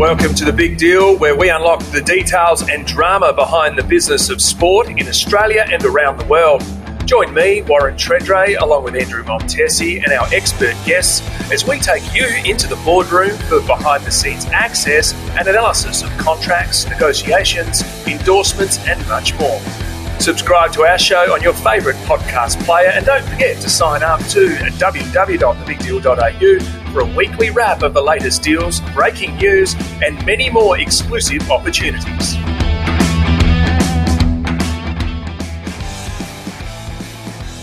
Welcome to the big deal where we unlock the details and drama behind the business of sport in Australia and around the world. Join me, Warren Tredrea, along with Andrew Montesi and our expert guests as we take you into the boardroom for behind the scenes access and analysis of contracts, negotiations, endorsements, and much more. Subscribe to our show on your favourite podcast player and don't forget to sign up to at www.thebigdeal.au for a weekly wrap of the latest deals, breaking news, and many more exclusive opportunities.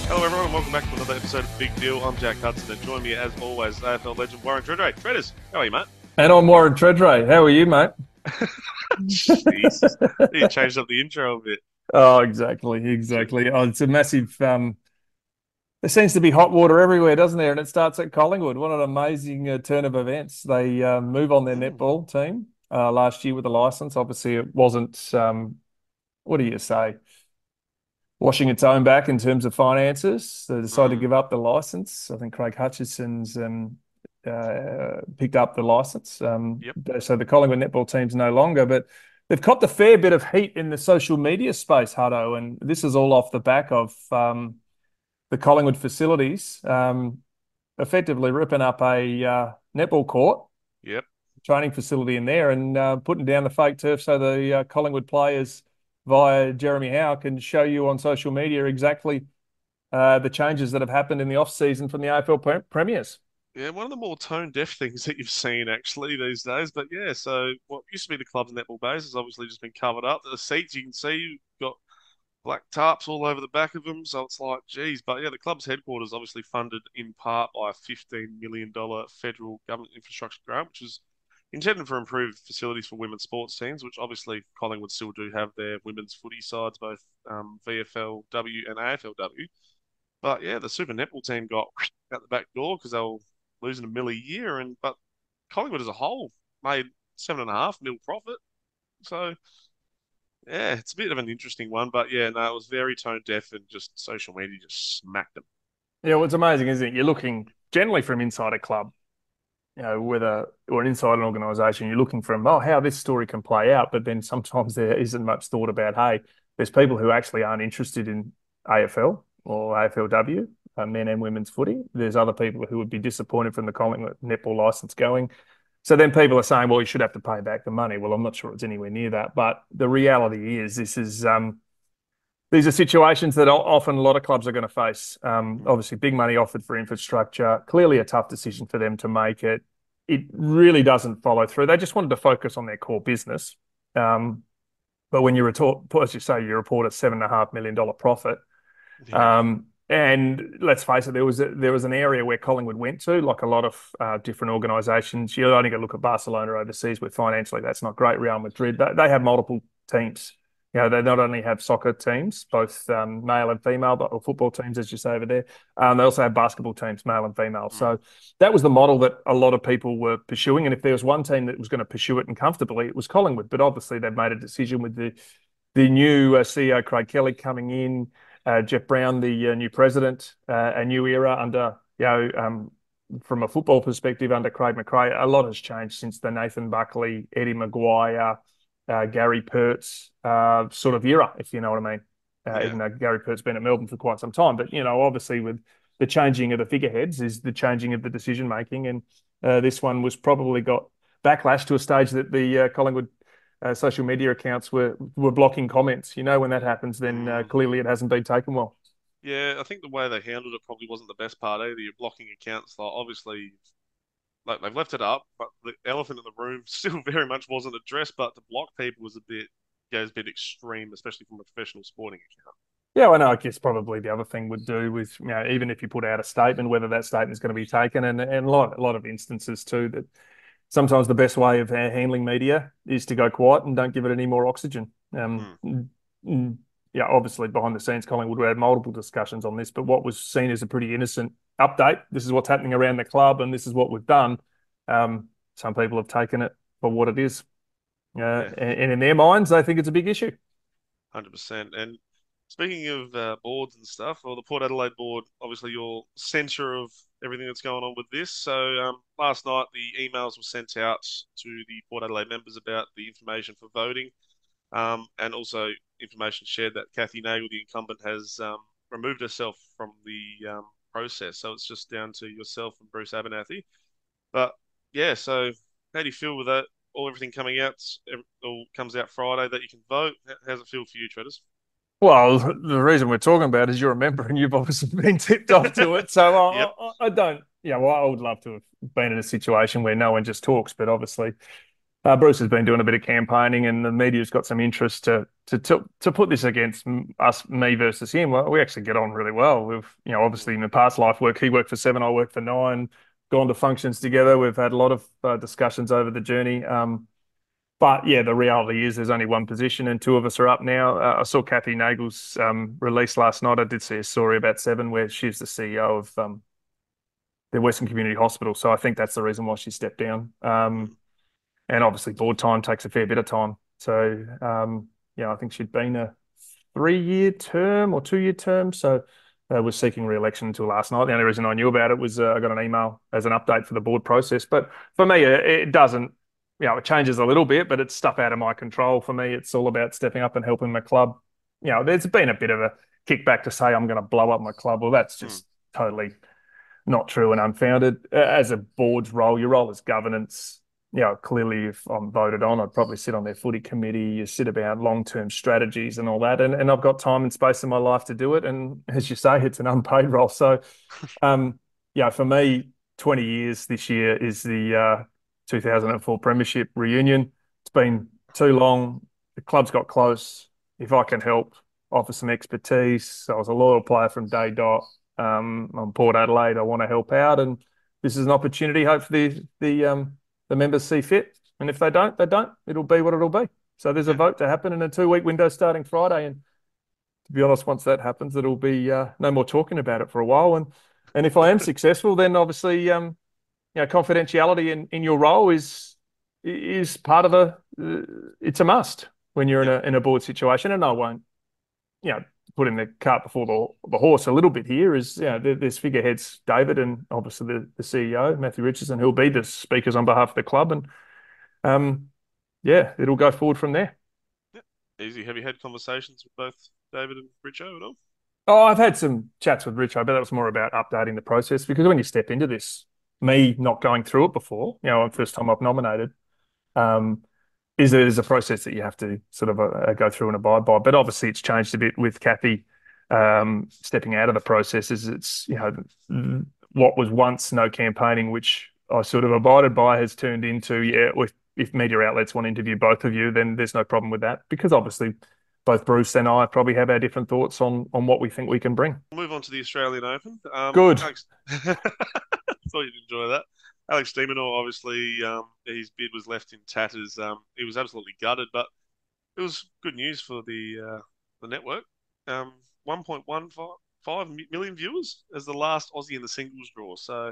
Hello, everyone. Welcome back to another episode of Big Deal. I'm Jack Hudson, and join me as always, AFL legend Warren Tredrea. Tredders, how are you, mate? And I'm Warren Tredrea. How are you, mate? Jesus, you changed up the intro a bit. Oh, exactly, exactly. Oh, it's a massive. Um, there seems to be hot water everywhere, doesn't there? And it starts at Collingwood. What an amazing uh, turn of events! They uh, move on their netball team uh, last year with a license. Obviously, it wasn't. Um, what do you say? Washing its own back in terms of finances. They decided to give up the license. I think Craig Hutchison's um, uh, picked up the license. Um, Yep. So the Collingwood netball team's no longer, but they've copped a fair bit of heat in the social media space, Huddo, and this is all off the back of um, the Collingwood facilities um, effectively ripping up a uh, netball court, Yep. training facility in there, and uh, putting down the fake turf so the uh, Collingwood players via Jeremy Howe can show you on social media exactly uh, the changes that have happened in the off season from the AFL pre- premiers. Yeah, one of the more tone deaf things that you've seen actually these days. But yeah, so what used to be the club's netball base has obviously just been covered up. The seats you can see, you've got black tarps all over the back of them. So it's like, geez. But yeah, the club's headquarters obviously funded in part by a $15 million federal government infrastructure grant, which is intended for improved facilities for women's sports teams, which obviously Collingwood still do have their women's footy sides, both um, VFLW and AFLW. But yeah, the Super Netball team got out the back door because they were losing a mill a year, and but Collingwood as a whole made seven and a half mil profit. So yeah, it's a bit of an interesting one, but yeah, no, it was very tone deaf and just social media just smacked them. Yeah, well, it's amazing, isn't it? You're looking generally from inside a club, you know, whether or an inside an organisation, you're looking from, oh, how this story can play out. But then sometimes there isn't much thought about, hey, there's people who actually aren't interested in AFL or AFLW, uh, men and women's footy. There's other people who would be disappointed from the Collingwood netball license going. So then people are saying, well, you should have to pay back the money. Well, I'm not sure it's anywhere near that. But the reality is, this is um, these are situations that often a lot of clubs are going to face. Um, obviously, big money offered for infrastructure. Clearly, a tough decision for them to make it. It really doesn't follow through. They just wanted to focus on their core business. Um, but when you report, as you say, you report a seven and a half million dollar profit. Um, and let's face it, there was a, there was an area where Collingwood went to, like a lot of uh, different organisations. You only got to look at Barcelona overseas, where financially that's not great. Real Madrid, they, they have multiple teams. You know, they not only have soccer teams, both um, male and female, but or football teams, as you say over there. Um, they also have basketball teams, male and female. So that was the model that a lot of people were pursuing. And if there was one team that was going to pursue it and comfortably, it was Collingwood. But obviously, they've made a decision with the the new uh, CEO Craig Kelly coming in Jeff Brown, the uh, new president, uh, a new era under, you know, um, from a football perspective under Craig McRae. A lot has changed since the Nathan Buckley, Eddie McGuire, uh, Gary Pert's uh, sort of era, if you know what I mean. Uh, Yeah. Even though Gary Pert's been at Melbourne for quite some time, but you know, obviously with the changing of the figureheads is the changing of the decision making, and uh, this one was probably got backlash to a stage that the uh, Collingwood uh, social media accounts were were blocking comments. You know, when that happens, then uh, Mm. clearly it hasn't been taken well. Yeah, I think the way they handled it probably wasn't the best part either. You're blocking accounts, like obviously, like they've left it up, but the elephant in the room still very much wasn't addressed. But to block people was a bit, yeah, it's a bit extreme, especially from a professional sporting account. Yeah, well, no, I guess probably the other thing would do with you know even if you put out a statement, whether that statement is going to be taken, and and a lot a lot of instances too that sometimes the best way of handling media is to go quiet and don't give it any more oxygen. Um, mm, yeah, obviously behind the scenes, Collingwood we had multiple discussions on this, but what was seen as a pretty innocent update. This is what's happening around the club, and this is what we've done. Um, some people have taken it for what it is, uh, Yeah. and, and in their minds, they think it's a big issue. Hundred percent. And speaking of uh, boards and stuff, well, the Port Adelaide board, obviously your centre of everything that's going on with this. So um, last night the emails were sent out to the Port Adelaide members about the information for voting, um, and also information shared that Kathy Nagle, the incumbent, has um, removed herself from the um, process. So it's just down to yourself and Bruce Abernethy. But yeah, so how do you feel with that? All everything coming out, all comes out Friday that you can vote. How's it feel for you, Tredders? Well, the reason we're talking about is you're a member and you've obviously been tipped off to it. So yep. I, I, don't, yeah, well, I would love to have been in a situation where no one just talks, but obviously uh, Bruce has been doing a bit of campaigning and the media's got some interest to to to, to put this against us, me versus him. Well, we actually get on really well. We've, you know, obviously in the past life work, he worked for seven, I worked for nine, gone to functions together. We've had a lot of uh, discussions over the journey. Um, but yeah, the reality is there's only one position and two of us are up now. Uh, I saw Kathy Nagel's um, release last night. I did see a story about Seven where she's the CEO of um, the Western Community Hospital. So I think that's the reason why she stepped down. Um, and obviously, board time takes a fair bit of time. So um, yeah, I think she'd been a three-year term or two-year term. So uh, was seeking re-election until last night. The only reason I knew about it was uh, I got an email as an update for the board process. But for me, it, it doesn't you know, it changes a little bit, but it's stuff out of my control. For me, it's all about stepping up and helping my club. You know, there's been a bit of a kickback to say I'm going to blow up my club. Well, that's just mm. totally not true and unfounded. As a board's role, your role is governance. You know, clearly, if I'm voted on, I'd probably sit on their footy committee. You sit about long term strategies and all that. And, and I've got time and space in my life to do it. And as you say, it's an unpaid role. So, um, yeah, for me, 20 years this year is the uh, 2004 Premiership reunion. It's been too long. The club's got close. If I can help, offer some expertise. I was a loyal player from day dot. Um, on Port Adelaide, I want to help out, and this is an opportunity. Hopefully, the the, um, the members see fit, and if they don't, they don't. It'll be what it'll be. So there's a vote to happen in a two week window starting Friday, and to be honest, once that happens, it'll be uh, no more talking about it for a while. And and if I am successful, then obviously um, you know, confidentiality in, in your role is is part of a uh, it's a must when you're in a in a board situation. And I won't, you know, putting the cart before the the horse a little bit here is, you know, there's figureheads David and obviously the, the CEO Matthew Richardson who'll be the speakers on behalf of the club, and um, yeah, it'll go forward from there. Yeah. Easy. Have you had conversations with both David and Richo at all? Oh, I've had some chats with Richo, but that was more about updating the process because when you step into this, me not going through it before, you know, first time I've nominated, um, is it is a process that you have to sort of uh, go through and abide by. But obviously, it's changed a bit with Kathy um, stepping out of the process. Is it's you know what was once no campaigning, which I sort of abided by, has turned into yeah. If, if media outlets want to interview both of you, then there's no problem with that because obviously both Bruce and I probably have our different thoughts on on what we think we can bring. We'll move on to the Australian Open. Um, Good. thought you'd enjoy that. Alex de Minaur, obviously, um, his bid was left in tatters. Um, he was absolutely gutted, but it was good news for the uh, the network. Um, 1.15 million viewers as the last Aussie in the singles draw, so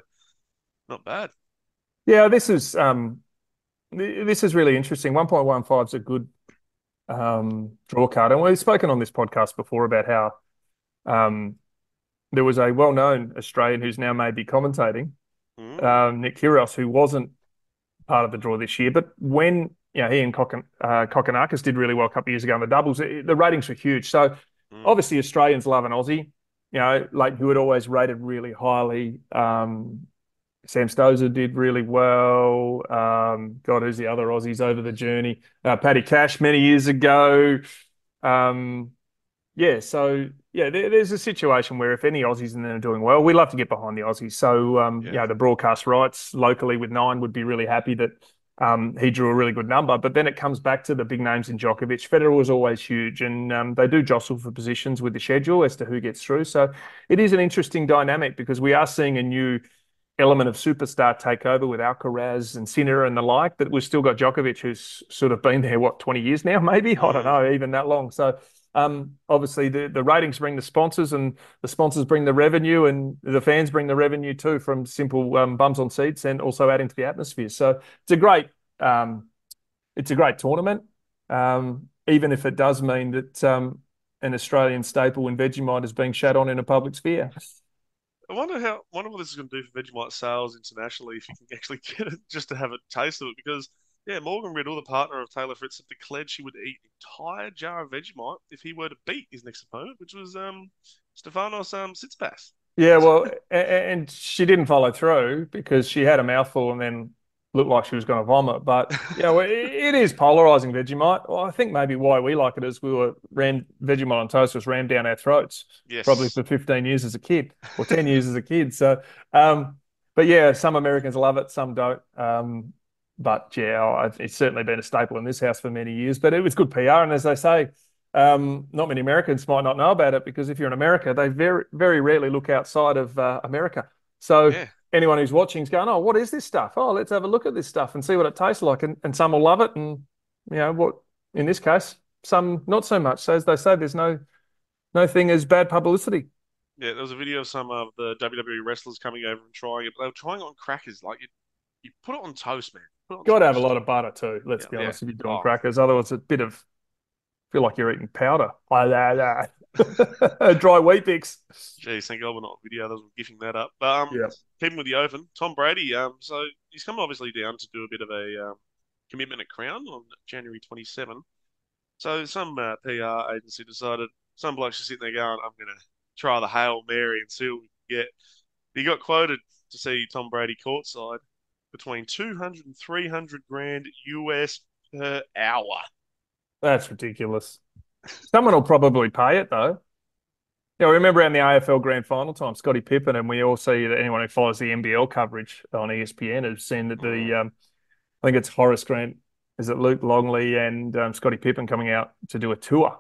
not bad. Yeah, this is um, this is really interesting. 1.15 is a good um, draw card, and we've spoken on this podcast before about how um, there was a well-known Australian who's now maybe commentating mm. um, Nick Kyrgios, who wasn't part of the draw this year. But when you know, he and Kokkin, uh, did really well a couple of years ago in the doubles, it, the ratings were huge. So mm. obviously Australians love an Aussie. You know, like who had always rated really highly. Um, Sam Stosur did really well. Um, God, who's the other Aussies over the journey? Uh, Paddy Cash many years ago. Um, yeah, so yeah, there, there's a situation where if any Aussies in there are doing well, we love to get behind the Aussies. So um, yeah. you know, the broadcast rights locally with Nine would be really happy that um, he drew a really good number. But then it comes back to the big names in Djokovic. Federer was always huge, and um, they do jostle for positions with the schedule as to who gets through. So it is an interesting dynamic because we are seeing a new element of superstar takeover with Alcaraz and Sinner and the like. But we've still got Djokovic, who's sort of been there what 20 years now, maybe I don't know, even that long. So obviously, the, the ratings bring the sponsors, and the sponsors bring the revenue, and the fans bring the revenue too from simple um, bums on seats and also adding to the atmosphere. So it's a great, um, it's a great tournament, um, even if it does mean that um, an Australian staple in Vegemite is being shat on in a public sphere. I wonder how wonder what this is going to do for Vegemite sales internationally if you can actually get it just to have a taste of it because yeah, Morgan Riddle, the partner of Taylor Fritz, have declared she would eat an entire jar of Vegemite if he were to beat his next opponent, which was um Stefanos um. Yeah, well, and she didn't follow through because she had a mouthful and then looked like she was going to vomit. But you know, it, it is polarizing Vegemite. Well, I think maybe why we like it is we were ran Vegemite on toast was rammed down our throats, yes. probably for 15 years as a kid or 10 years as a kid. So, um, but yeah, some Americans love it, some don't. Um, but yeah, it's certainly been a staple in this house for many years. But it was good PR, and as they say, um, not many Americans might not know about it because if you're in America, they very very rarely look outside of uh, America. So yeah. anyone who's watching is going, "Oh, what is this stuff? Oh, let's have a look at this stuff and see what it tastes like." And, and some will love it, and you know what? In this case, some not so much. So as they say, there's no no thing as bad publicity. Yeah, there was a video of some of the WWE wrestlers coming over and trying it, but they were trying it on crackers. Like you, you put it on toast, man. Got to have a lot of butter too. Let's yeah, be honest, yeah. if you're doing oh. crackers, otherwise it's a bit of feel like you're eating powder. Dry Weet-Bix. Geez, thank God we're not video. Others were gifting that up. But um, yeah. keeping with the Open, Tom Brady. Um, so he's come obviously down to do a bit of a um, commitment at Crown on January 27. So some uh, PR agency decided some blokes are sitting there going, "I'm going to try the hail mary and see what we can get." He got quoted to see Tom Brady courtside between 200 and 300 grand US per hour. That's ridiculous. Someone will probably pay it though. Yeah, I remember around the AFL Grand Final time, Scottie Pippen, and we all see that anyone who follows the NBL coverage on ESPN has seen that the, mm. um, I think it's Horace Grant, is it Luke Longley and um, Scottie Pippen coming out to do a tour,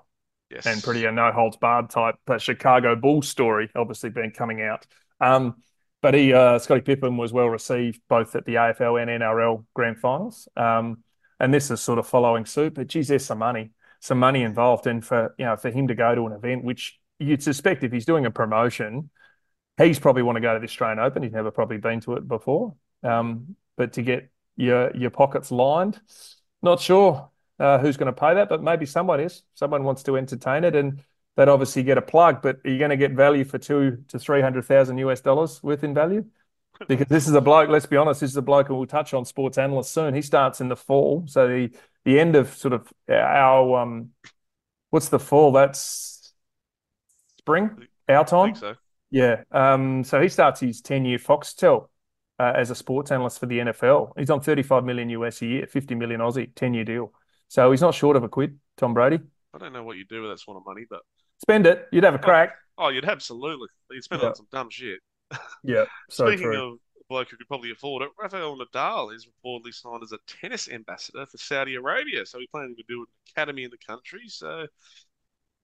yes. and pretty a no holds barred type Chicago Bulls story, obviously been coming out. Um, but he, uh, Scottie Pippen, was well received both at the AFL and NRL Grand Finals. Um, and this is sort of following suit. But geez, there's some money, some money involved, and for you know for him to go to an event which you'd suspect if he's doing a promotion, he's probably want to go to the Australian Open. He's never probably been to it before. Um, but to get your your pockets lined, not sure uh, who's going to pay that, but maybe someone is. Someone wants to entertain it, and they'd obviously get a plug. But are you going to get value for two to three hundred thousand US dollars worth in value? because this is a bloke. Let's be honest, this is a bloke, and we'll touch on sports analyst soon. He starts in the fall, so the the end of sort of our um, what's the fall? That's spring, our time. so. Yeah. Um, so he starts his ten year Foxtel uh, as a sports analyst for the NFL. He's on thirty five million US a year, fifty million Aussie, ten year deal. So he's not short of a quid, Tom Brady. I don't know what you do with that sort of money, but spend it. You'd have a crack. Oh, oh you'd absolutely. You'd spend yeah. it on some dumb shit. Yeah. So Speaking true. of a bloke who could probably afford it, Rafael Nadal is reportedly signed as a tennis ambassador for Saudi Arabia. So he's planning to build an academy in the country. So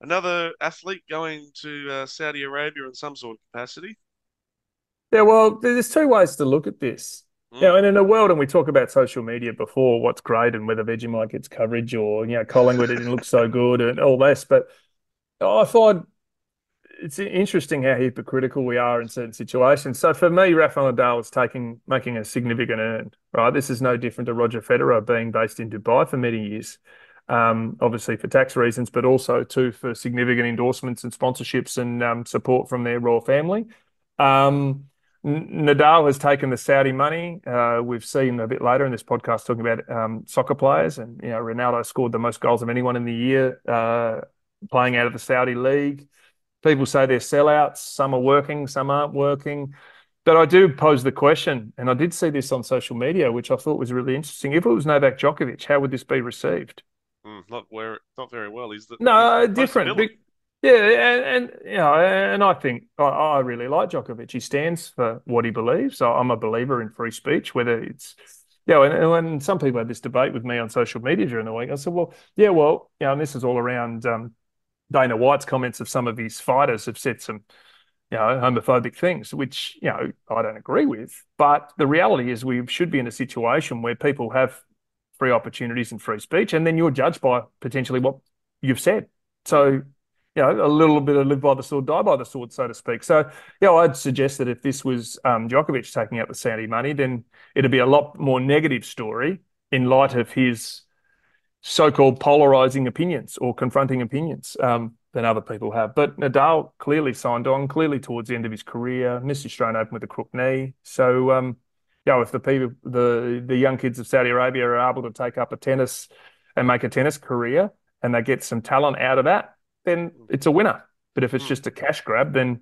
another athlete going to uh, Saudi Arabia in some sort of capacity. Yeah, well, there's two ways to look at this. Mm. You and in a world, and we talk about social media before, what's great and whether Vegemite gets coverage or, you know, Collingwood didn't look so good and all this. But I find it's interesting how hypocritical we are in certain situations. So for me, Rafael Nadal is taking making a significant earn. Right, this is no different to Roger Federer being based in Dubai for many years. Um, obviously for tax reasons, but also too for significant endorsements and sponsorships and um, support from their royal family. Um, Nadal has taken the Saudi money. Uh, we've seen a bit later in this podcast talking about um, soccer players, and you know Ronaldo scored the most goals of anyone in the year uh, playing out of the Saudi league. People say they're sellouts. Some are working, some aren't working. But I do pose the question, and I did see this on social media, which I thought was really interesting. If it was Novak Djokovic, how would this be received? Mm, not where, not very well. Is that no different? yeah, and, and you know, and I think I, I, really like Djokovic. He stands for what he believes. So I'm a believer in free speech, whether it's you know, and, and some people had this debate with me on social media during the week, I said, well, yeah, well, you know, and this is all around um, Dana White's comments of some of his fighters have said some, you know, homophobic things, which, you know, I don't agree with. But the reality is we should be in a situation where people have free opportunities and free speech, and then you're judged by potentially what you've said. So, you know, a little bit of live by the sword, die by the sword, so to speak. So, yeah, you know, I'd suggest that if this was um, Djokovic taking out the Saudi money, then it'd be a lot more negative story in light of his so-called polarizing opinions or confronting opinions. Um, than other people have. But Nadal clearly signed on, clearly towards the end of his career, missed Australian Open with a crook knee. So, um, you know, if the people, the the young kids of Saudi Arabia are able to take up a tennis and make a tennis career, and they get some talent out of that, then it's a winner. But if it's just a cash grab, then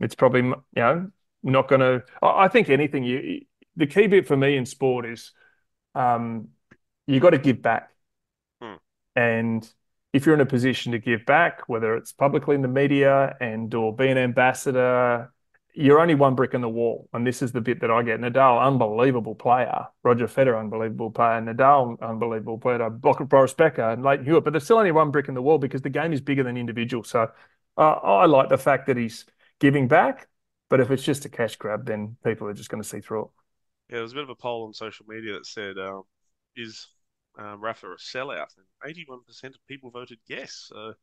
it's probably you know not going to. I think anything you. The key bit for me in sport is, um, you got to give back, Hmm. And if you're in a position to give back, whether it's publicly in the media and or be an ambassador, you're only one brick in the wall. And this is the bit that I get. Nadal, unbelievable player. Roger Federer, unbelievable player. Nadal, unbelievable player. Boris Becker and Lleyton Hewitt. But there's still only one brick in the wall because the game is bigger than individual. So uh, I like the fact that he's giving back. But if it's just a cash grab, then people are just going to see through it. Yeah, there was a bit of a poll on social media that said, um, "Is um, Rafa a sellout?" And eighty-one percent of people voted yes. So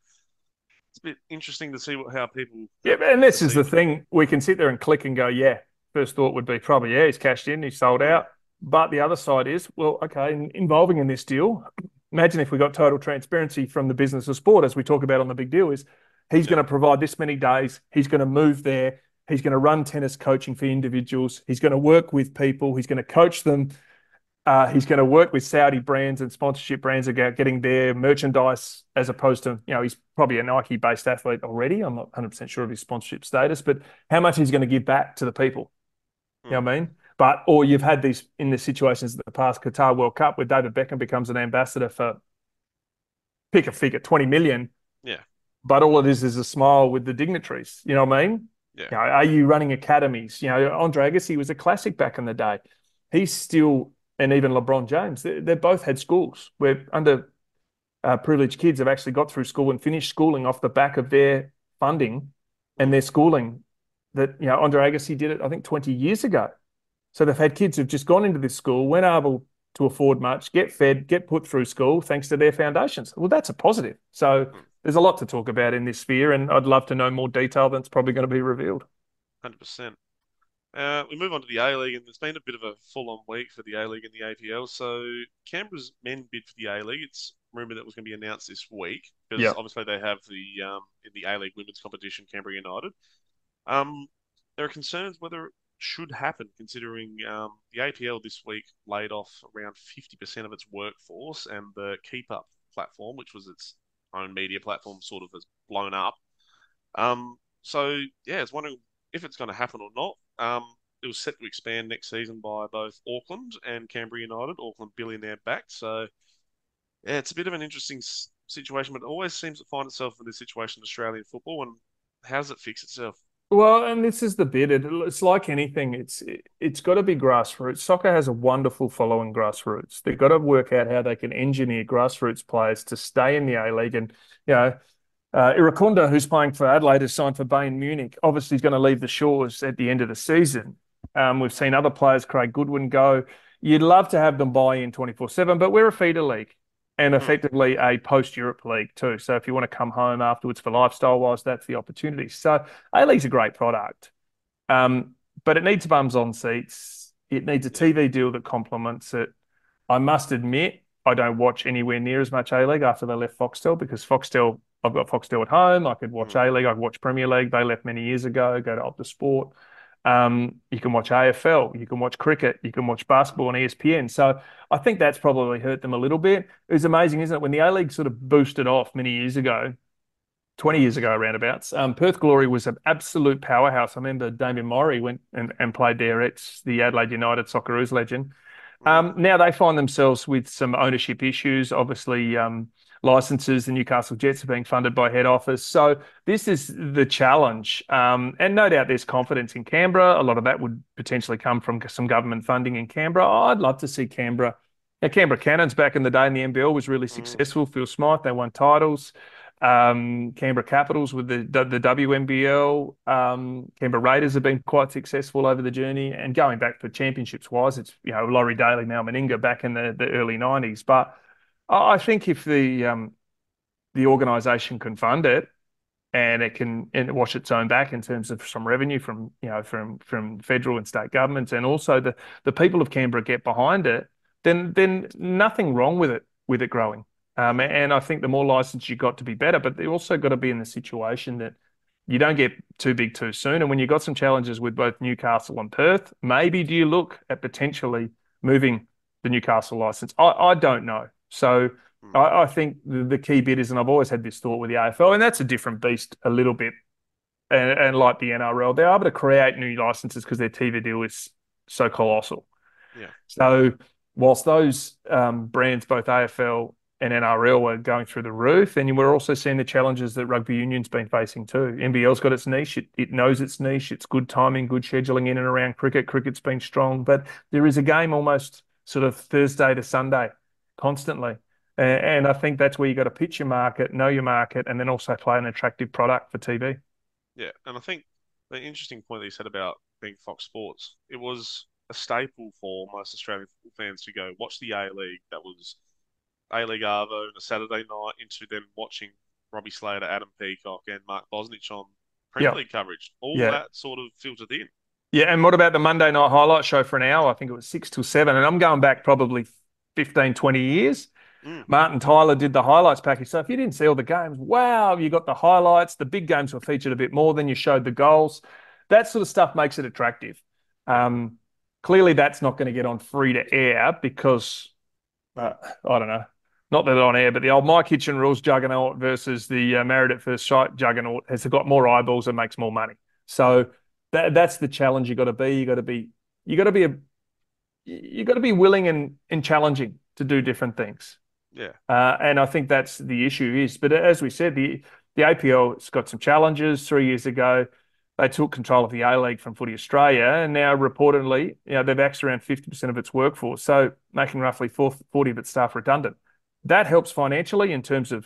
it's a bit interesting to see what how people. Yeah, and this is the thing. We can sit there and click and go, yeah. First thought would be probably, yeah, he's cashed in, he's sold out. But the other side is, well, okay, in- involving in this deal, imagine if we got total transparency from the business of sport, as we talk about on the big deal, is he's going to provide this many days, he's going to move there, he's going to run tennis coaching for individuals, he's going to work with people, he's going to coach them. Uh, he's going to work with Saudi brands and sponsorship brands about getting their merchandise as opposed to, you know, he's probably a Nike based athlete already. I'm not 100% sure of his sponsorship status, but how much he's going to give back to the people. You know what I mean? But, or you've had these in the situations in the past, Qatar World Cup, where David Beckham becomes an ambassador for pick a figure, 20 million. Yeah. But all it is is a smile with the dignitaries. You know what I mean? Yeah. You know, are you running academies? You know, Andre Agassi was a classic back in the day. He's still, and even LeBron James, they, they both had schools where under uh, privileged kids have actually got through school and finished schooling off the back of their funding and their schooling. That you know, Andre Agassi did it, I think, 20 years ago. So they've had kids who've just gone into this school, weren't able to afford much, get fed, get put through school thanks to their foundations. Well, that's a positive. So there's a lot to talk about in this sphere, and I'd love to know more detail that's probably going to be revealed. Hundred percent. Uh, we move on to the A League, and there's been a bit of a full-on week for the A League and the APL. So Canberra's men bid for the A League. It's rumored that was going to be announced this week because Yeah. obviously they have the um, in the A League women's competition, Canberra United. Um, there are concerns whether it should happen, considering um, the APL this week laid off around 50% of its workforce, and the Keep Up platform, which was its own media platform, sort of has blown up. Um, so yeah, it's wondering if it's going to happen or not. Um, it was set to expand next season by both Auckland and Canberra United, Auckland billionaire backed. So yeah, it's a bit of an interesting situation, but it always seems to find itself in this situation in Australian football. And how does it fix itself? Well, and this is the bit. It, it's like anything. It's it, it's got to be grassroots. Soccer has a wonderful following grassroots. They've got to work out how they can engineer grassroots players to stay in the A League. And you know, uh, Irankunda, who's playing for Adelaide, has signed for Bayern Munich. Obviously, he's going to leave the shores at the end of the season. Um, we've seen other players, Craig Goodwin, go. You'd love to have them buy in 24 7, but we're a feeder league and effectively a post Europe league too. So if you want to come home afterwards for lifestyle wise, that's the opportunity. So A League's a great product, um, but it needs bums on seats. It needs a TV deal that complements it. I must admit, I don't watch anywhere near as much A League after they left Foxtel because Foxtel, I've got Foxtel at home. I could watch A League. I could watch Premier League. They left many years ago. Go to Optus Sport. Um, you can watch AFL, you can watch cricket, you can watch basketball on ESPN. So I think that's probably hurt them a little bit. It was amazing, isn't it? When the A League sort of boosted off many years ago, 20 years ago, roundabouts, um, Perth Glory was an absolute powerhouse. I remember Damian Mori went and, and played there. It's the Adelaide United Socceroos legend. Um, now they find themselves with some ownership issues. Obviously, um, licenses, the Newcastle Jets are being funded by head office. So this is the challenge. Um, and no doubt there's confidence in Canberra. A lot of that would potentially come from some government funding in Canberra. I'd love to see Canberra. Now, Canberra Cannons back in the day in the NBL was really successful. Phil Smyth, they won titles. Um, Canberra Capitals with the the WNBL. Um, Canberra Raiders have been quite successful over the journey, and going back for championships wise, it's you know Laurie Daley, Mal Meninga back in the, the early nineties. But I think if the um, the organisation can fund it and it can and wash its own back in terms of some revenue from you know from from federal and state governments, and also the the people of Canberra get behind it, then then nothing wrong with it with it growing. Um, and I think the more license you got to be better, but they also got to be in the situation that you don't get too big too soon. And when you've got some challenges with both Newcastle and Perth, maybe do you look at potentially moving the Newcastle license? I, I don't know. So mm. I, I, think the, the, key bit is, and I've always had this thought with the AFL, and that's a different beast a little bit. And, and like the NRL, they're able to create new licenses because their TV deal is so colossal. Yeah. So whilst those um, brands, both AFL and NRL were going through the roof. And we're also seeing the challenges that rugby union's been facing too. NBL's got its niche. It, it knows its niche. It's good timing, good scheduling in and around cricket. Cricket's been strong, but there is a game almost sort of Thursday to Sunday constantly. And, I think that's where you got to pitch your market, know your market, and then also play an attractive product for TV. Yeah. And I think the interesting point that you said about being Fox Sports, it was a staple for most Australian football fans to go watch the A League that was a League Arvo on a Saturday night into them watching Robbie Slater, Adam Peacock, and Mark Bosnich on Premier yep. League coverage. All yeah. that sort of filtered in. Yeah, and what about the Monday night highlight show for an hour? I think it was six till seven, and I'm going back probably 15, 20 years. Mm. Martin Tyler did the highlights package. So if you didn't see all the games, wow, you got the highlights. The big games were featured a bit more than you showed the goals. That sort of stuff makes it attractive. Um, clearly, that's not going to get on free to air because uh, I don't know not that on air, but the old My Kitchen Rules juggernaut versus the uh, Married at First Sight juggernaut has got more eyeballs and makes more money. So that, that's the challenge you got to be. You got to be you got to be a you got to be willing and and challenging to do different things. Yeah. Uh, and I think that's the issue is. But as we said, the the APL's got some challenges. Three years ago, they took control of the A League from Footy Australia, and now reportedly, you know, they've axed around fifty percent of its workforce, so making roughly forty of its staff redundant that helps financially in terms of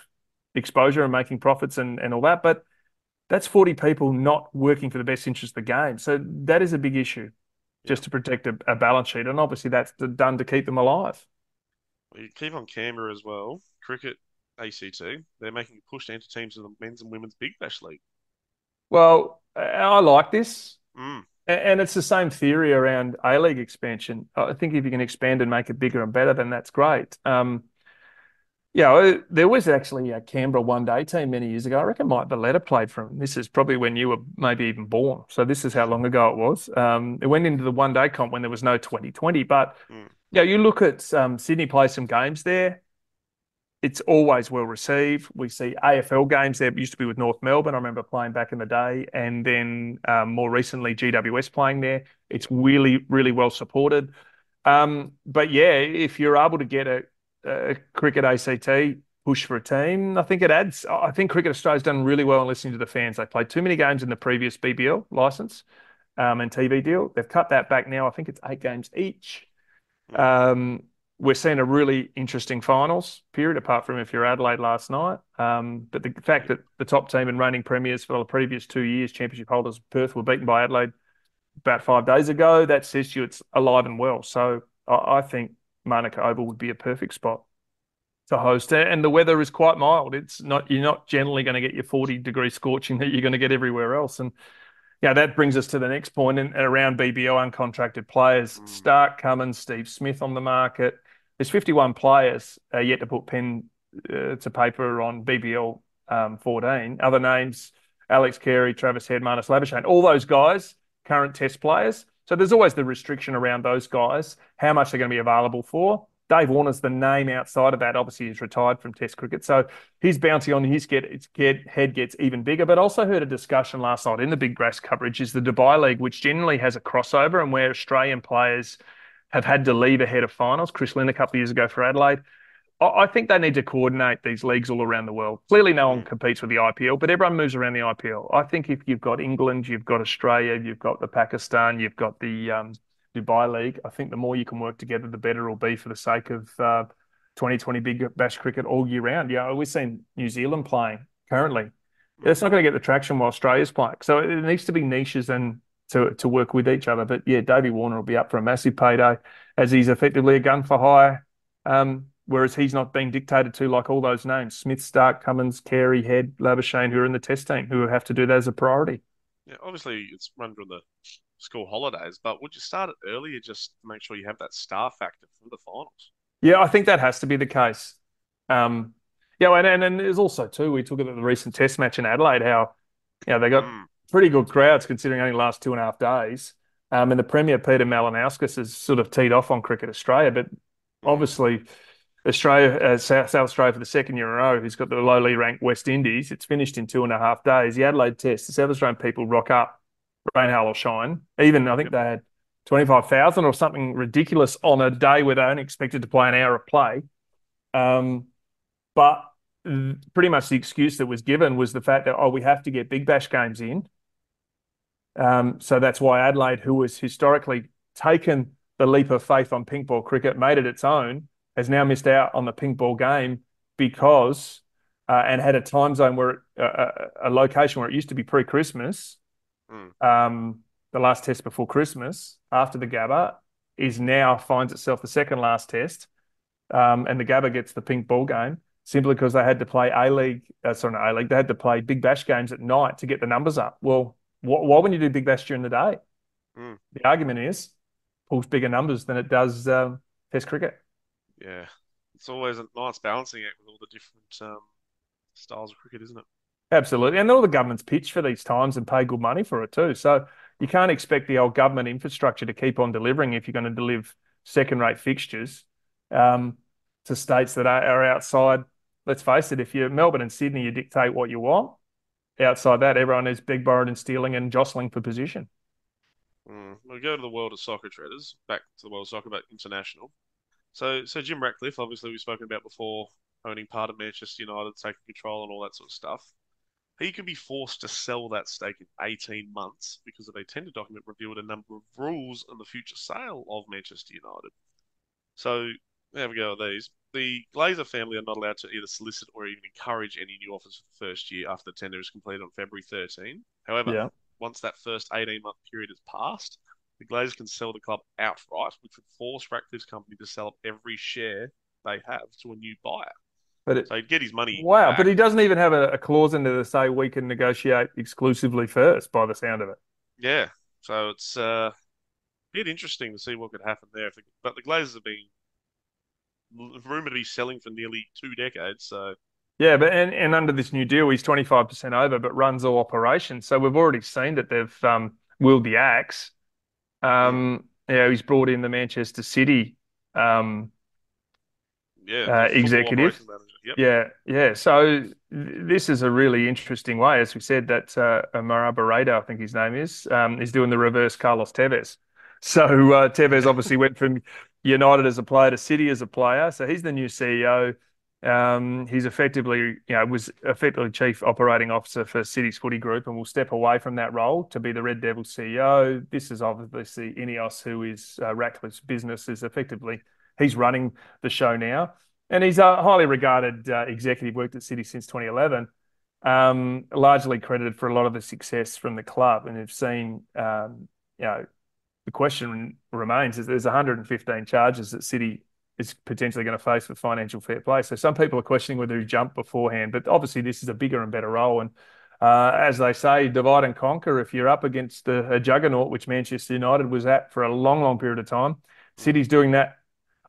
exposure and making profits and, and all that. But that's 40 people not working for the best interest of the game. So that is a big issue just to protect a, a balance sheet. And obviously that's done to keep them alive. Well, you keep on Canberra as well. Cricket, ACT, they're making a push to enter teams in the men's and women's Big Bash League. Well, I like this. Mm. And it's the same theory around A League expansion. I think if you can expand and make it bigger and better, then that's great. Um, yeah, there was actually a Canberra one day team many years ago. I reckon Mike Veletta played from. This is probably when you were maybe even born. So this is how long ago it was. Um, it went into the one day comp when there was no 2020. But mm. yeah, you look at um, Sydney play some games there. It's always well received. We see AFL games there. It used to be with North Melbourne. I remember playing back in the day, and then um, more recently GWS playing there. It's really, really well supported. Um, but yeah, if you're able to get a uh, cricket ACT push for a team. I think it adds. I think Cricket Australia's done really well in listening to the fans. They played too many games in the previous BBL license um, and TV deal. They've cut that back now. I think it's eight games each. Um, we're seeing a really interesting finals period, apart from if you're Adelaide last night. Um, but the fact that the top team and reigning premiers for the previous two years, championship holders Perth, were beaten by Adelaide about five days ago, that says to you it's alive and well. So I, I think Manuka Oval would be a perfect spot to host. And the weather is quite mild. It's not you're not generally going to get your 40 degree scorching that you're going to get everywhere else. And yeah, that brings us to the next point and around BBL uncontracted players. Mm. Stark, Cummins, Steve Smith on the market. There's 51 players uh, yet to put pen uh, to paper on BBL um, 14. Other names: Alex Carey, Travis Head, Marnus Labuschagne. All those guys, current Test players. So there's always the restriction around those guys, how much they're going to be available for. Dave Warner's the name outside of that. Obviously, he's retired from Test cricket, so his bounty on his get, get head gets even bigger. But also heard a discussion last night in the Big Bash coverage is the Dubai League, which generally has a crossover and where Australian players have had to leave ahead of finals. Chris Lynn a couple of years ago for Adelaide. I think they need to coordinate these leagues all around the world. Clearly, no one competes with the IPL, but everyone moves around the IPL. I think if you've got England, you've got Australia, you've got the Pakistan, you've got the um, Dubai League, I think the more you can work together, the better it'll be for the sake of uh, 2020 Big Bash cricket all year round. Yeah, we've seen New Zealand playing currently. It's not going to get the traction while Australia's playing. So it needs to be niches and to to work with each other. But yeah, Davey Warner will be up for a massive payday as he's effectively a gun for hire. Um, whereas he's not being dictated to like all those names Smith, Stark, Cummins, Carey, Head, Labuschagne, who are in the test team, who have to do that as a priority. Yeah, obviously it's run during the school holidays, but would you start it earlier just to make sure you have that star factor for the finals? Yeah, I think that has to be the case. Um, yeah, and, and and there's also too. We took it at the recent Test match in Adelaide. How you know they got Mm. pretty good crowds considering only last two and a half days. Um, and the Premier Peter Malinauskas has sort of teed off on Cricket Australia, but obviously Australia, uh, South, South Australia for the second year in a row, who's got the lowly ranked West Indies. It's finished in two and a half days. The Adelaide Test, the South Australian people rock up, rain, hail or shine. Even I think they had twenty five thousand or something ridiculous on a day where they only expected to play an hour of play. Um, but pretty much the excuse that was given was the fact that oh we have to get Big Bash games in. Um, so that's why Adelaide, who has historically taken the leap of faith on pink ball cricket, made it its own, has now missed out on the pink ball game because uh, and had a time zone where it, uh, a location where it used to be pre-Christmas. Mm. Um, the last test before Christmas, after the Gabba, is now finds itself the second last test, um, and the Gabba gets the pink ball game simply because they had to play A League, uh, sorry, not A League, they had to play Big Bash games at night to get the numbers up. Well, wh- why wouldn't you do Big Bash during the day? Mm. The argument is pulls bigger numbers than it does um, Test cricket. Yeah, it's always a nice balancing act with all the different um, styles of cricket, isn't it? Absolutely. And all the governments pitch for these times and pay good money for it too. So you can't expect the old government infrastructure to keep on delivering if you're going to deliver second rate fixtures um, to states that are, are outside. Let's face it, if you're Melbourne and Sydney, you dictate what you want. Outside that, everyone is big borrowed and stealing and jostling for position. Mm. We go to the world of soccer Tredders, back to the world of soccer, but international. So, so Jim Ratcliffe, obviously we've spoken about before, owning part of Manchester United, taking control and all that sort of stuff. He could be forced to sell that stake in 18 months because of a tender document revealed a number of rules on the future sale of Manchester United. So, there we go with these. The Glazer family are not allowed to either solicit or even encourage any new offers for the first year after the tender is completed on February 13. However, Yeah. once that first 18 month period has passed, the Glazers can sell the club outright, which would force Ratcliffe's company to sell up every share they have to a new buyer. But it, So he'd get his money. wow, back. but he doesn't even have a, a clause in there to say we can negotiate exclusively first, by the sound of it. Yeah. So it's uh, a bit interesting to see what could happen there. But the Glazers have been rumored to be selling for nearly two decades. So Yeah, but and, and under this new deal, he's 25% over, but runs all operations. So we've already seen that they've um, willed the axe. Um, yeah, he's brought in the Manchester City. Um, yeah, Uh, executive. Yep. yeah, yeah. So th- this is a really interesting way, as we said, that uh, Omar Berrada, I think his name is, um, is doing the reverse Carlos Tevez. So uh, Tevez obviously went from United as a player to City as a player. So he's the new CEO. Um, he's effectively, you know, was effectively chief operating officer for City's footy group and will step away from that role to be the Red Devil CEO. This is obviously Ineos, who is uh, Ratcliffe's business, is effectively he's running the show now, and he's a highly regarded uh, executive. Worked at City since 2011, um, largely credited for a lot of the success from the club, and have seen, um, you know, the question remains: is there's 115 charges that City is potentially going to face for financial fair play. So some people are questioning whether he jumped beforehand, but obviously this is a bigger and better role. And uh, as they say, divide and conquer. If you're up against a, a juggernaut, which Manchester United was at for a long, long period of time, City's doing that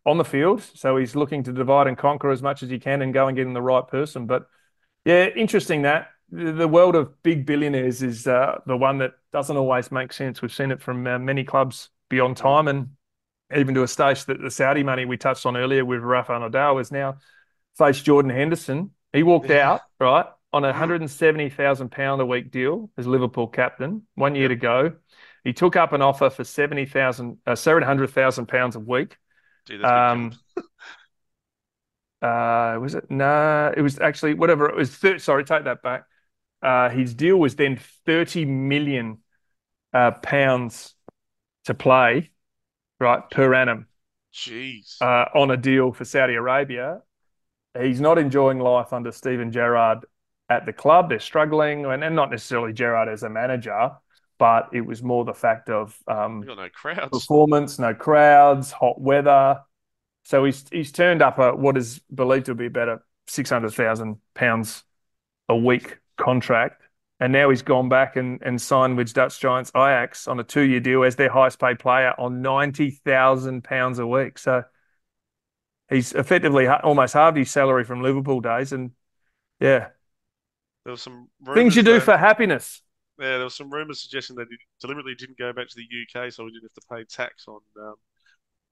on the field. So he's looking to divide and conquer as much as he can and go and get in the right person. But yeah, interesting that the the world of big billionaires is uh, the one that doesn't always make sense. We've seen it from uh, many clubs beyond time and even to a stage that the Saudi money we touched on earlier with Rafa Nadal has now faced Jordan Henderson. He walked Yeah. out, right, on a Mm. £170,000 a week deal as Liverpool captain one year to go. He took up an offer for 70,000, uh, £700,000 a week. Gee, Um, uh, was it? No, it was actually whatever it was. Thir- sorry, take that back. Uh, his deal was then 30 million uh, pounds to play, right, per annum Jeez. uh, on a deal for Saudi Arabia. He's not enjoying life under Steven Gerrard at the club. They're struggling, and, and not necessarily Gerrard as a manager, but it was more the fact of um, no crowds. performance, no crowds, hot weather. So he's he's turned up a what is believed to be about a six hundred thousand pounds a week contract, and now he's gone back and, and signed with Dutch Giants Ajax on a two year deal as their highest paid player on ninety thousand pounds a week. So he's effectively almost halved his salary from Liverpool days, and yeah, there was some things you do that, for happiness. Yeah, there was some rumours suggesting that he deliberately didn't go back to the UK, so he didn't have to pay tax on um,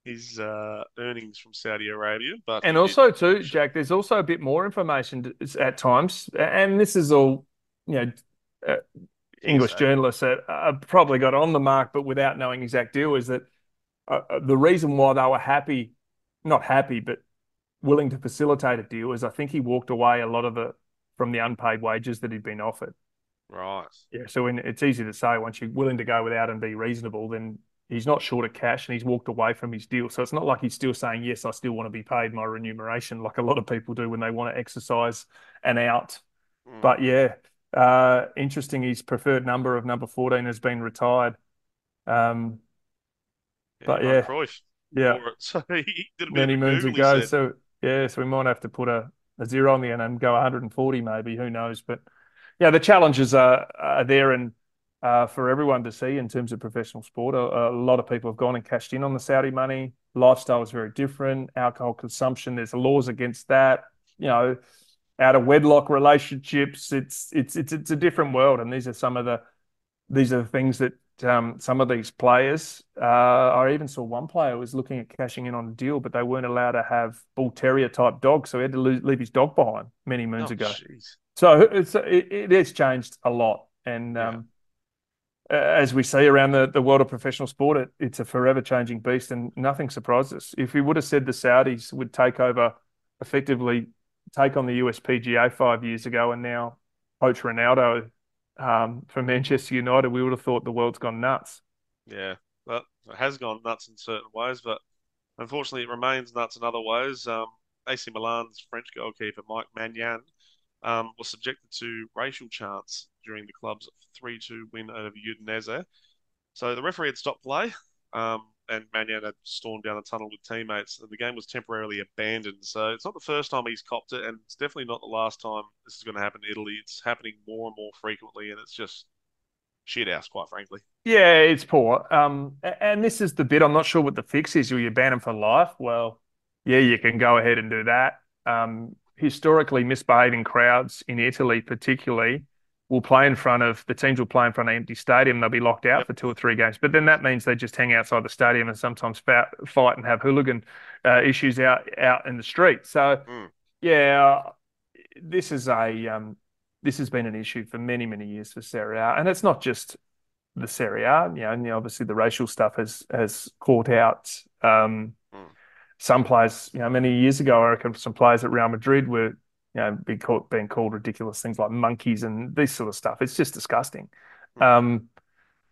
his uh, earnings from Saudi Arabia. But and also did. too, Jack, there's also a bit more information at times, and this is all you know. Uh, English journalists that uh, probably got on the mark, but without knowing exact deal, is that uh, uh, the reason why they were happy, not happy, but willing to facilitate a deal is I think he walked away a lot of the from the unpaid wages that he'd been offered. Right. Yeah. So when, it's easy to say once you're willing to go without and be reasonable, then he's not short of cash and he's walked away from his deal. So it's not like he's still saying, yes, I still want to be paid my remuneration like a lot of people do when they want to exercise an out. Mm. But yeah, uh, interesting. His preferred number of number 14 has been retired. Um, yeah, but yeah, Cruyff yeah, so he did many moons ago. So yeah, so we might have to put a, a zero on the end and go 140 maybe. Who knows? But yeah, the challenges are, are there and uh, for everyone to see in terms of professional sport. A, a, lot of people have gone and cashed in on the Saudi money. Lifestyle is very different. Alcohol consumption, there's laws against that. You know, out of wedlock relationships, it's it's it's it's a different world. And these are some of the these are the things that um, some of these players. Uh, I even saw one player was looking at cashing in on a deal, but they weren't allowed to have bull terrier type dogs, so he had to leave his dog behind many moons oh, ago. Geez. So it's it, it, has changed a lot, and yeah. um, as we see around the, the world of professional sport, it, it's a forever changing beast, and nothing surprises us. If we would have said the Saudis would take over, effectively take on the USPGA five years ago, and now coach Ronaldo um, for Manchester United, we would have thought the world's gone nuts. Yeah, but it has gone nuts in certain ways, but unfortunately, it remains nuts in other ways. Um, AC Milan's French goalkeeper Mike Maignan um, was subjected to racial chants during the club's 3-2 win over Udinese. So the referee had stopped play. Um, and Maignan had stormed down the tunnel with teammates, and the game was temporarily abandoned. So it's not the first time he's copped it, and it's definitely not the last time this is going to happen in Italy. It's happening more and more frequently, and it's just shit house, quite frankly. Yeah, it's poor. Um, and this is the bit I'm not sure what the fix is. Will you ban him for life? Well, yeah, you can go ahead and do that. Um, historically, misbehaving crowds in Italy, particularly, will play in front of the teams will play in front of an empty stadium. They'll be locked out yep. for two or three games. But then that means they just hang outside the stadium and sometimes fight and have hooligan uh, issues out out in the street. So mm. yeah, this is a um, this has been an issue for many many years for Serie A, and it's not just the Serie A. You know, and, you know obviously the racial stuff has has caught out. Um, mm. Some players, you know, many years ago, I reckon some players at Real Madrid were you know, be called, being called ridiculous things like monkeys and this sort of stuff. It's just disgusting. Hmm. Um,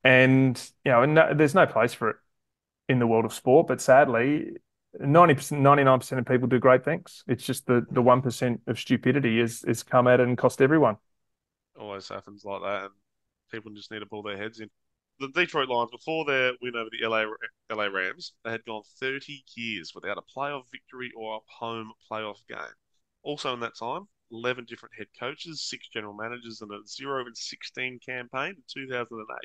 and, you know, and no, there's no place for it in the world of sport, but sadly, 90%, 99% of people do great things. It's just the, the 1% of stupidity is, is come at it and cost everyone. Always happens like that. And people just need to pull their heads in. The Detroit Lions, before their win over the LA, LA Rams, they had gone 30 years without a playoff victory or a home playoff game. Also, in that time, 11 different head coaches, six general managers, and a 0 and 16 campaign in 2008.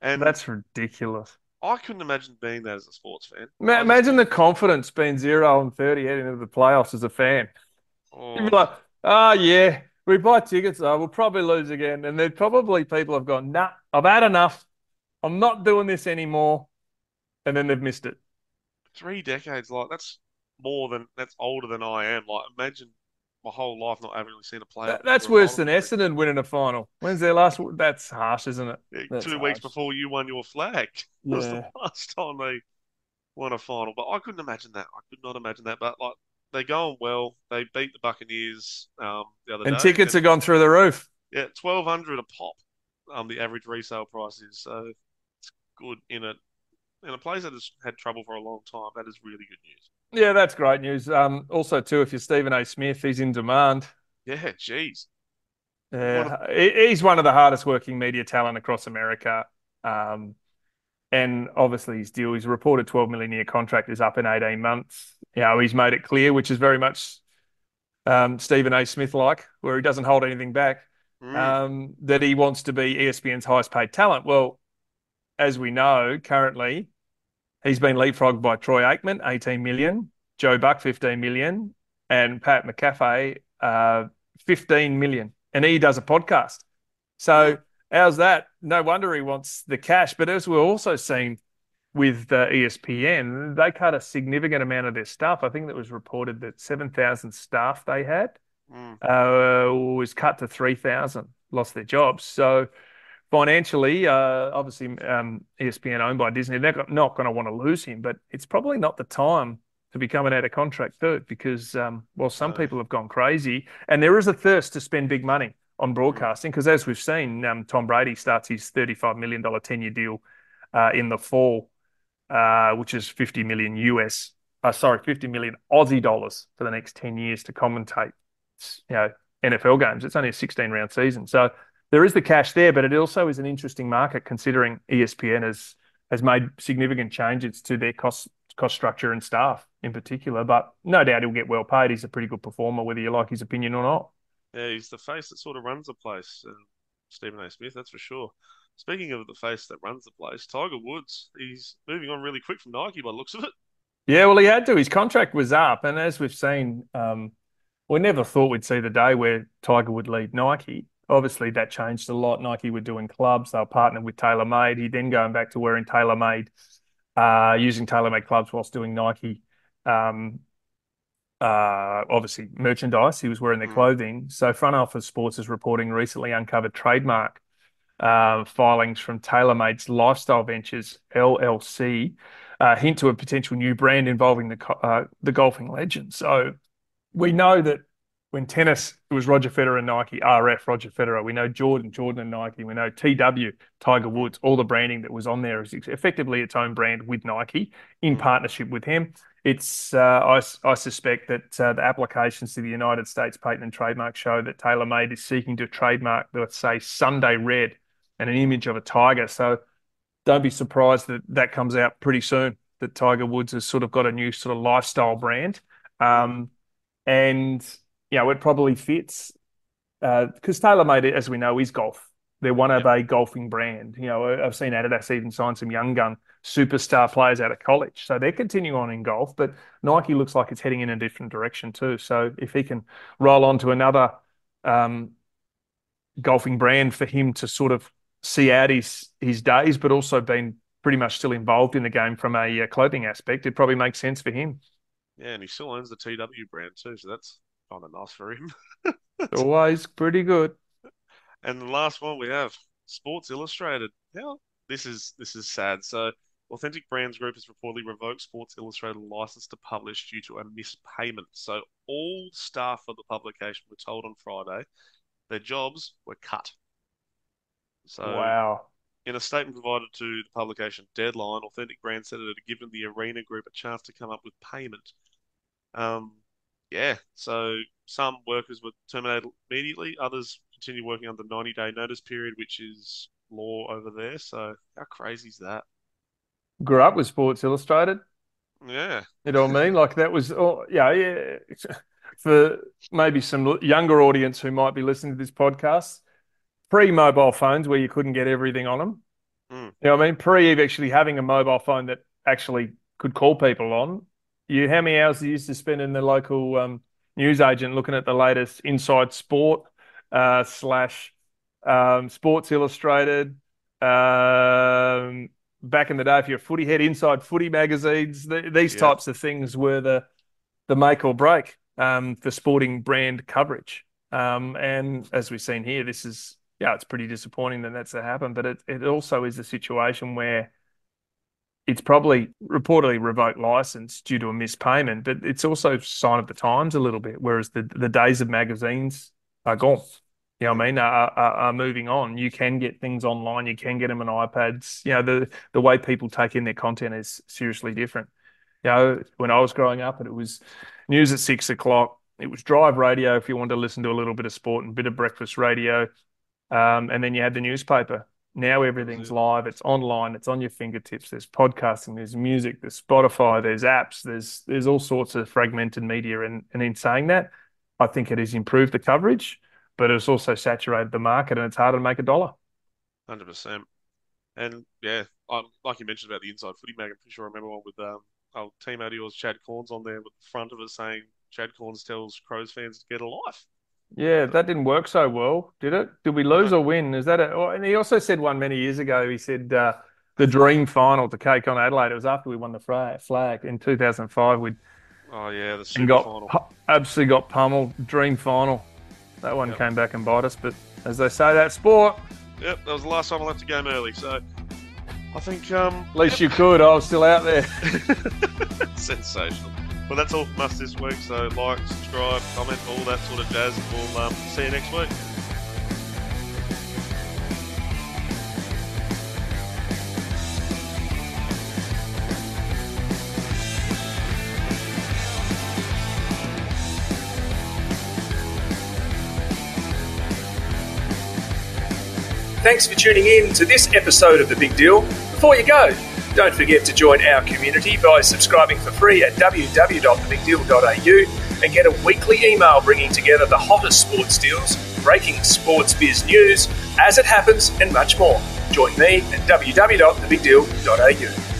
And that's ridiculous. I couldn't imagine being that as a sports fan. Ma- imagine the confidence being 0 and 30 heading into the playoffs as a fan. Oh. You'd be oh. like, oh, yeah, we buy tickets, though, we'll probably lose again. And then probably people have gone, nah, I've had enough. I'm not doing this anymore. And then they've missed it. Three decades, like, that's more than that's older than I am. Like imagine my whole life not having really seen a player. That, that's worse than Essendon winning a final. When's their last? That's harsh, isn't it? Yeah, two harsh. weeks before you won your flag. Yeah. was the last time they won a final. But I couldn't imagine that. I could not imagine that. But like they're going well. They beat the Buccaneers um, the other and day. Tickets and tickets have gone through the roof. Yeah, twelve hundred a pop. Um, the average resale price is so it's good in a in a place that has had trouble for a long time. That is really good news. Yeah, that's great news. Um, also, too, if you're Stephen A. Smith, he's in demand. Yeah, geez. Yeah, he's one of the hardest working media talent across America. Um, and obviously his deal, his reported 12 million year contract is up in 18 months. You know, he's made it clear, which is very much um, Stephen A. Smith like, where he doesn't hold anything back, mm. um, that he wants to be ESPN's highest paid talent. Well, as we know, currently He's been leapfrogged by Troy Aikman, 18 million. Joe Buck 15 million and Pat McAfee uh, 15 million. And he does a podcast. So how's that? No wonder he wants the cash. But as we're also seeing with uh, ESPN, they cut a significant amount of their staff. I think that was reported that 7,000 staff they had mm. uh, was cut to 3,000, lost their jobs. So financially, uh, obviously, um, ESPN owned by Disney, they're not going to want to lose him, but it's probably not the time to be coming out of contract third because, um, well, some people have gone crazy and there is a thirst to spend big money on broadcasting because, as we've seen, um, Tom Brady starts his $35 million 10 year deal uh, in the fall, uh, which is 50 million US, uh, sorry, 50 million Aussie dollars for the next 10 years to commentate, you know, NFL games. It's only a 16 round season. So there is the cash there, but it also is an interesting market considering ESPN has has made significant changes to their cost cost structure and staff in particular. But no doubt he'll get well paid. He's a pretty good performer, whether you like his opinion or not. Yeah, he's the face that sort of runs the place, uh, Stephen A. Smith, that's for sure. Speaking of the face that runs the place, Tiger Woods, he's moving on really quick from Nike by the looks of it. Yeah, well, he had to. His contract was up, and as we've seen, um, we never thought we'd see the day where Tiger would leave Nike. Obviously, that changed a lot. Nike were doing clubs; they were partnered with TaylorMade. He then going back to wearing TaylorMade, uh, using TaylorMade clubs whilst doing Nike. Um, uh, obviously, merchandise. He was wearing their mm. clothing. So, Front Office Sports is reporting recently uncovered trademark uh, filings from TaylorMade's Lifestyle Ventures LLC uh, hint to a potential new brand involving the uh, the golfing legend. So we know that when tennis, it was Roger Federer and Nike, RF, Roger Federer. We know Jordan, Jordan and Nike. We know TW, Tiger Woods. All the branding that was on there is effectively its own brand with Nike in mm. partnership with him. It's uh, I, I, suspect that uh, the applications to the United States Patent and Trademark show that TaylorMade is seeking to trademark, let's say, Sunday Red and an image of a tiger. So don't be surprised that that comes out pretty soon. That Tiger Woods has sort of got a new sort of lifestyle brand. Um, and you know, it probably fits because uh, TaylorMade, as we know, is golf. They're one of a golfing brand. You know, I've seen Adidas even sign some young gun superstar players out of college. So they're continuing on in golf, but Nike looks like it's heading in a different direction too. So if he can roll on to another um, golfing brand for him to sort of see out his his days, but also been pretty much still involved in the game from a uh, clothing aspect, it probably makes sense for him. Yeah, and he still owns the TW brand too, so that's kind of nice for him. Always pretty good. And the last one we have Sports Illustrated. Now this is this is sad. So Authentic Brands Group has reportedly revoked Sports Illustrated license to publish due to a mispayment. So all staff of the publication were told on Friday their jobs were cut. So wow. In a statement provided to the publication Deadline, Authentic Brands said it had given the Arena Group a chance to come up with payment. Um, yeah, so some workers were terminated immediately, others continue working under 90 day notice period, which is law over there. So how crazy is that? Grew up with Sports Illustrated. Yeah. You know what I mean? Like that was, oh, yeah, yeah. For maybe some younger audience who might be listening to this podcast, pre mobile phones where you couldn't get everything on them. Mm. You know what I mean? Pre actually having a mobile phone that actually could call people on. You, how many hours do you used to spend in the local um, news agent looking at the latest Inside Sport uh, slash um, Sports Illustrated. Um, back in the day, if you're a footy head, Inside Footy magazines, the, these yeah. types of things were the the make or break um, for sporting brand coverage. Um, and as we've seen here, this is yeah, it's pretty disappointing that that's happened. But it it also is a situation where it's probably reportedly revoked license due to a mispayment, but it's also sign of the times a little bit. Whereas the the days of magazines are gone. You know what I mean? Are, are, are, moving on. You can get things online. You can get them on iPads. You know the the way people take in their content is seriously different. You know, when I was growing up, and it was news at six o'clock. It was drive radio if you wanted to listen to a little bit of sport and a bit of breakfast radio, um, and then you had the newspaper now everything's live. It's online. It's on your fingertips. There's podcasting. There's music. There's Spotify. There's apps. There's there's all sorts of fragmented media. And and in saying that, I think it has improved the coverage, but it's also saturated the market, and it's harder to make a dollar. Hundred percent. And yeah, like you mentioned about the inside footy mag, I'm pretty sure I remember one with um, oh, teammate of yours, Chad Cornes, on there with the front of it saying Chad Cornes tells Crows fans to get a life. Yeah, that didn't work so well, did it? Did we lose or win? Is that it? Oh, and he also said one many years ago. He said uh, the dream final to take on Adelaide. It was after we won the flag in 2005. We oh yeah, the super and got final. absolutely got pummeled. Dream final. That one yep. came back and bite us. But as they say, that sport. Yep, that was the last time I left the game early. So I think um, at least yep. you could. I was still out there. Sensational. Well, that's all from us this week. So like, subscribe, comment, all that sort of jazz. We'll um, see you next week. Thanks for tuning in to this episode of The Big Deal. Before you go, don't forget to join our community by subscribing for free at www.thebigdeal.au and get a weekly email bringing together the hottest sports deals, breaking sports biz news, as it happens, and much more. Join me at www.thebigdeal.au.